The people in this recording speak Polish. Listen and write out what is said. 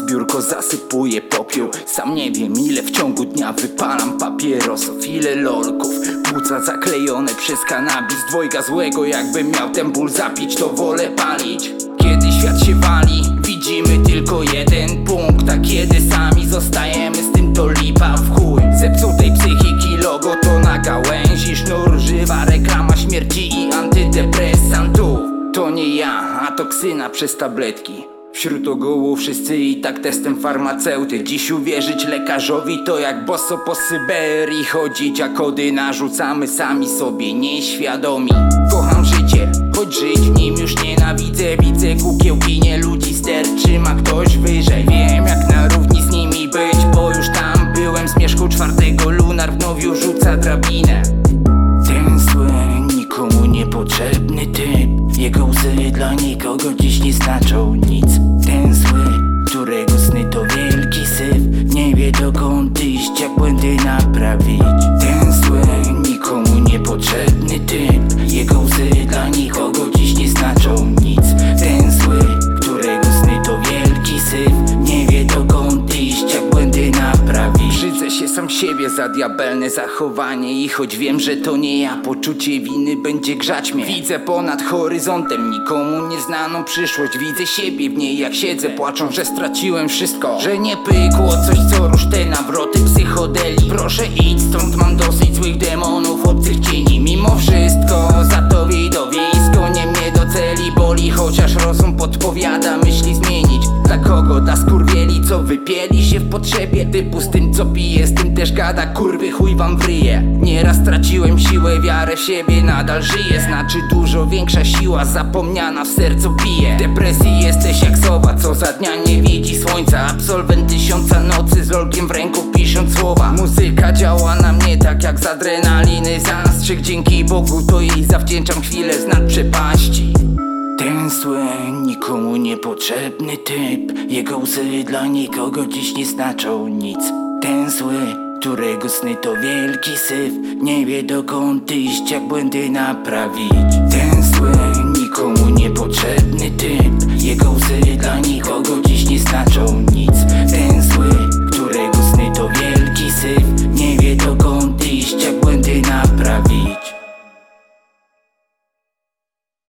tylko zasypuję popiół. Sam nie wiem ile w ciągu dnia wypalam papierosów Ile lolków, płuca zaklejone przez kanabis. Dwojga złego jakbym miał ten ból zapić to wolę palić. Kiedy świat się wali, widzimy tylko jeden punkt. A kiedy sami zostajemy z tym to lipa w chuj. Zepsutej psychiki logo to na gałęzi. Sznur żywa reklama śmierci i antydepresantów. To nie ja, a toksyna przez tabletki Wśród ogółu wszyscy i tak testem farmaceuty. Dziś uwierzyć lekarzowi to jak boso po Syberii chodzić A kody narzucamy sami sobie nieświadomi. Kocham życie, choć żyć w nim już nienawidzę. Widzę kukiełki nie ludzi sterczy ma ktoś wyżej. Wiem jak na równi z nimi być, bo już tam byłem. Zmierzchu czwartego lunar w nowiu rzuca drabinę. Ten zły, nikomu niepotrzebny typ Jego łzy dla nikogo dziś nie znaczą nic. Ten zły, którego sny to wielki syf. Nie wie dokąd iść, jak błędy naprawić. Ten zły, nikomu niepotrzebny typ. Jego łzy dla nikogo dziś nie znaczą nic. Ten zły, siebie za diabelne zachowanie I choć wiem, że to nie ja, poczucie winy będzie grzać mnie. Widzę ponad horyzontem nikomu nieznaną przyszłość. Widzę siebie w niej jak siedzę, płacząc, że straciłem wszystko. Że nie pykło coś, co rusz te nawroty psychodeli. Proszę idź stąd, mam dosyć złych demonów, obcych cieni. Mimo wszystko, wypieli się w potrzebie. Typu z tym co pije, z tym też gada. Kurwy chuj wam wryje. Nieraz straciłem siłę, wiarę w siebie Nadal żyję, znaczy dużo większa siła Zapomniana w sercu bije. W depresji jesteś jak sowa, co za dnia nie widzi słońca. Absolwent tysiąca nocy z lolkiem w ręku pisząc słowa. Muzyka działa na mnie tak jak z adrenaliny. Zastrzyk dzięki Bogu to jej zawdzięczam chwilę z nad Wstręsły, nikomu niepotrzebny typ. Jego łzy dla nikogo dziś nie znaczą nic. Ten zły, którego sny to wielki syf. Nie wie dokąd iść, jak błędy naprawić. Ten zły, nikomu niepotrzebny typ. Jego łzy dla nikogo dziś nie znaczą nic.